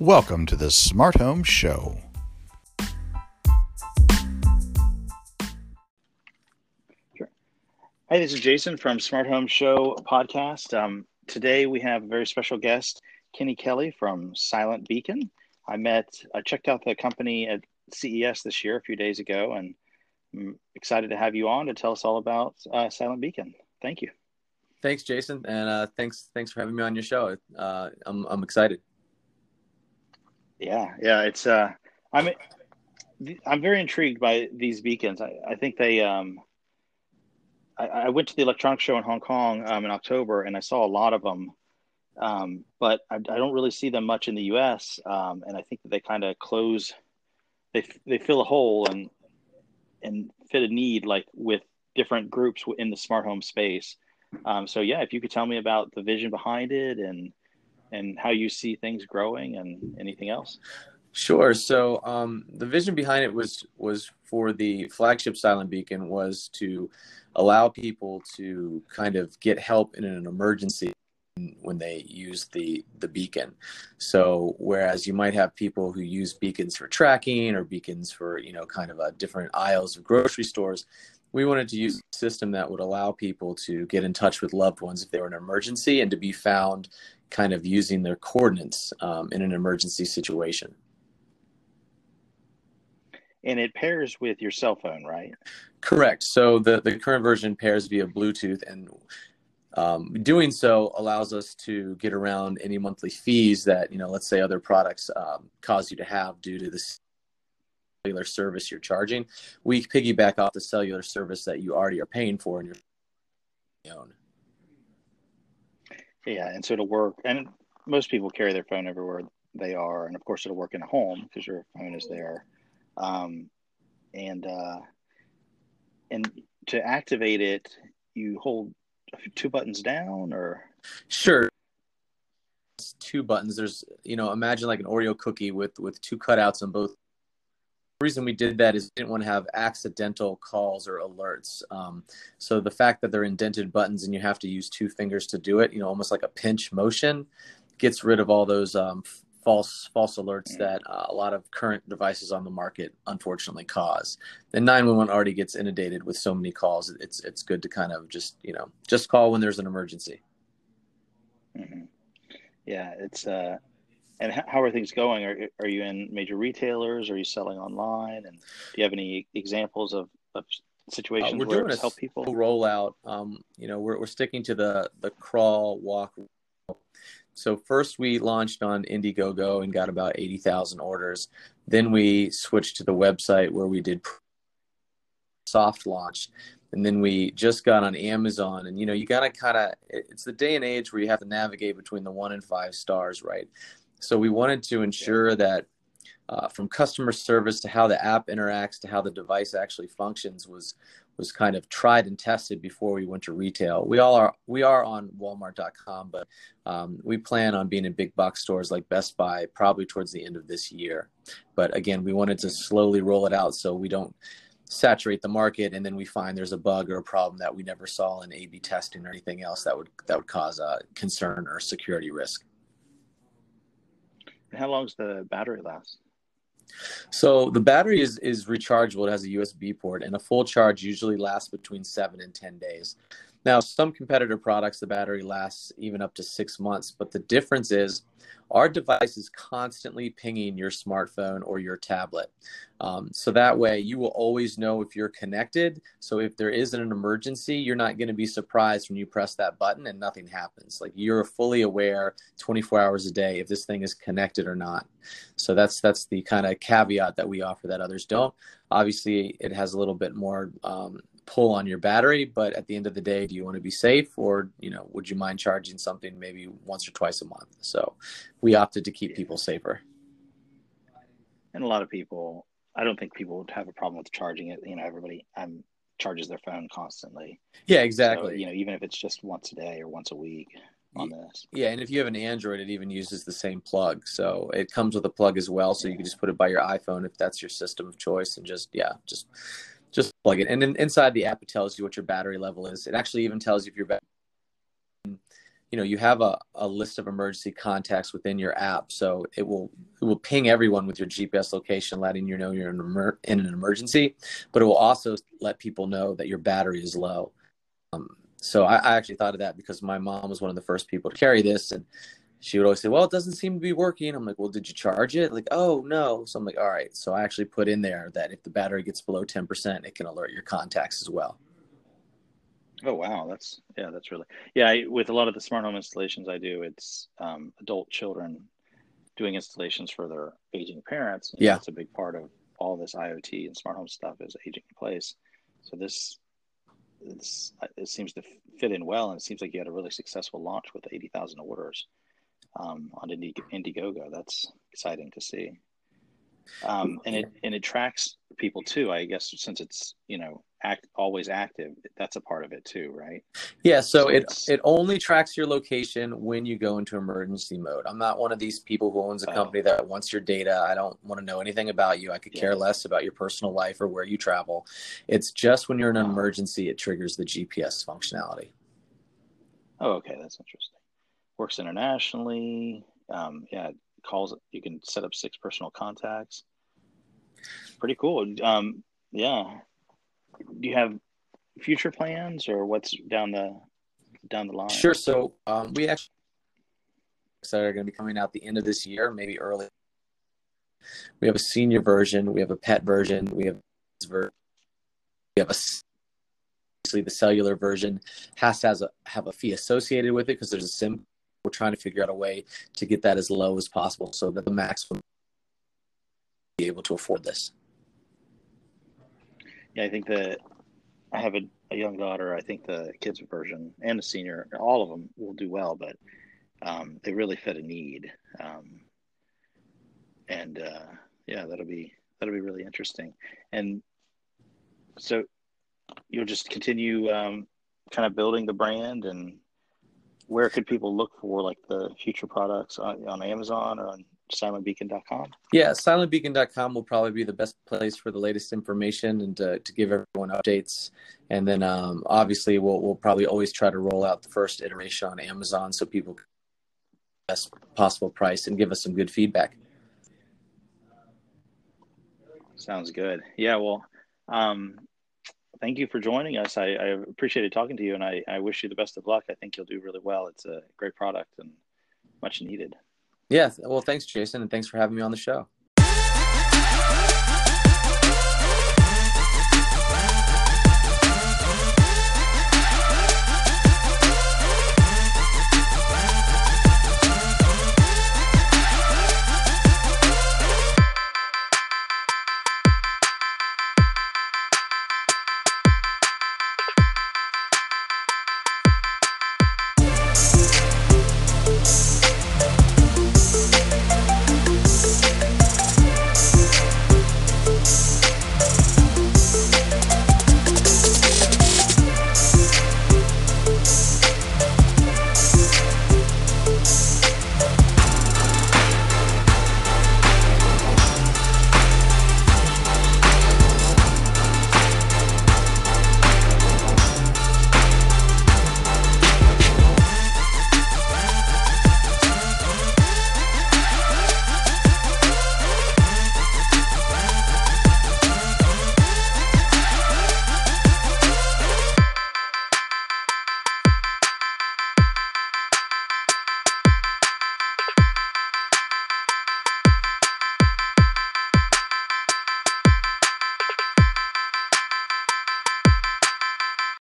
Welcome to the Smart Home Show. Hi, this is Jason from Smart Home Show podcast. Um, today we have a very special guest, Kenny Kelly from Silent Beacon. I met, I checked out the company at CES this year a few days ago, and I'm excited to have you on to tell us all about uh, Silent Beacon. Thank you. Thanks, Jason, and uh, thanks thanks for having me on your show. Uh, I'm I'm excited. Yeah, yeah, it's uh, I'm I'm very intrigued by these beacons. I, I think they um, I, I, went to the electronic show in Hong Kong um, in October, and I saw a lot of them, um, but I, I, don't really see them much in the U.S. Um, and I think that they kind of close, they they fill a hole and and fit a need like with different groups in the smart home space. Um, so yeah, if you could tell me about the vision behind it and and how you see things growing and anything else. Sure. So um, the vision behind it was was for the flagship Silent Beacon was to allow people to kind of get help in an emergency when they use the the beacon. So whereas you might have people who use beacons for tracking or beacons for you know kind of a different aisles of grocery stores, we wanted to use a system that would allow people to get in touch with loved ones if they were in an emergency and to be found kind of using their coordinates um, in an emergency situation and it pairs with your cell phone, right? Correct. So the, the current version pairs via Bluetooth, and um, doing so allows us to get around any monthly fees that you know, let's say other products um, cause you to have due to the cellular service you're charging. We piggyback off the cellular service that you already are paying for in your own. Yeah, and so it'll work. And most people carry their phone everywhere they are, and of course it'll work in a home because your phone is there um, and uh, and to activate it, you hold two buttons down, or sure, two buttons. There's you know imagine like an Oreo cookie with with two cutouts on both. The reason we did that is we didn't want to have accidental calls or alerts. Um, so the fact that they're indented buttons and you have to use two fingers to do it, you know, almost like a pinch motion, gets rid of all those um, false false alerts that uh, a lot of current devices on the market unfortunately cause. And 911 already gets inundated with so many calls. It's it's good to kind of just you know just call when there's an emergency. Mm-hmm. Yeah, it's uh, and how are things going? Are are you in major retailers? Are you selling online? And do you have any examples of, of situations uh, we're where doing a help people rollout? Um, you know, we're we're sticking to the the crawl, walk, so first we launched on Indiegogo and got about 80,000 orders. Then we switched to the website where we did soft launch. And then we just got on Amazon. And, you know, you got to kind of, it's the day and age where you have to navigate between the one and five stars, right? So we wanted to ensure that uh, from customer service to how the app interacts to how the device actually functions was was kind of tried and tested before we went to retail. We all are we are on Walmart.com, but um, we plan on being in big box stores like Best Buy probably towards the end of this year. But again, we wanted to slowly roll it out so we don't saturate the market and then we find there's a bug or a problem that we never saw in A/B testing or anything else that would that would cause a concern or security risk. How long does the battery last? So the battery is is rechargeable. It has a USB port, and a full charge usually lasts between seven and ten days. Now, some competitor products, the battery lasts even up to six months, but the difference is our device is constantly pinging your smartphone or your tablet. Um, so that way you will always know if you're connected. So if there isn't an emergency, you're not going to be surprised when you press that button and nothing happens. Like you're fully aware 24 hours a day if this thing is connected or not. So that's that's the kind of caveat that we offer that others don't. Obviously, it has a little bit more um, pull on your battery but at the end of the day do you want to be safe or you know would you mind charging something maybe once or twice a month? So we opted to keep people safer. And a lot of people i don't think people would have a problem with charging it you know everybody um, charges their phone constantly. Yeah exactly. so, you know even if it's just once a day or once a week on this. yeah and if you have an android it even uses the same plug. So it comes with a plug as well so you can just put it by your iphone if that's your system of choice and just yeah just just plug it. And then inside the app, it tells you what your battery level is. It actually even tells you if you're, you know you have a, a list of emergency contacts within your app so it will it will ping everyone with your gps location letting you know you're in, emer- in an emergency but it will also let people know that your battery is low um, so I, I actually thought of that because my mom was one of the first people to carry this and she would always say well it doesn't seem to be working. I'm like well did you charge it? Like oh no. So i'm like all right. So i actually put in there that if the battery gets below 10% it can alert your contacts as well. Oh wow, that's yeah, that's really yeah. I, with a lot of the smart home installations I do, it's um, adult children doing installations for their aging parents. Yeah, it's a big part of all this IoT and smart home stuff is aging in place. So this, this it seems to fit in well, and it seems like you had a really successful launch with eighty thousand orders um, on Indiegogo. That's exciting to see. Um, and it and it tracks people too. I guess since it's you know act always active, that's a part of it too, right? Yeah. So, so it it only tracks your location when you go into emergency mode. I'm not one of these people who owns a oh. company oh. that wants your data. I don't want to know anything about you. I could care less about your personal life or where you travel. It's just when you're in an emergency, it triggers the GPS functionality. Oh, okay, that's interesting. Works internationally. Um, yeah, calls you can set up six personal contacts. Pretty cool. Um yeah. Do you have future plans or what's down the down the line? Sure. So um we actually are going to be coming out the end of this year maybe early. We have a senior version we have a pet version we have we have a the cellular version. Has to has a, have a fee associated with it because there's a sim we're trying to figure out a way to get that as low as possible so that the maximum be able to afford this. Yeah, I think that I have a, a, young daughter. I think the kids version and the senior, all of them will do well, but um, they really fit a need. Um, and uh, yeah, that'll be that'll be really interesting. And so you'll just continue um, kind of building the brand and where could people look for like the future products on, on Amazon or on silentbeacon.com? Yeah, silentbeacon.com will probably be the best place for the latest information and to, to give everyone updates. And then um, obviously we'll, we'll probably always try to roll out the first iteration on Amazon so people can best possible price and give us some good feedback. Sounds good. Yeah, well, um, thank you for joining us. I, I appreciated talking to you, and I, I wish you the best of luck. I think you'll do really well. It's a great product and much needed. Yeah. Well, thanks, Jason, and thanks for having me on the show.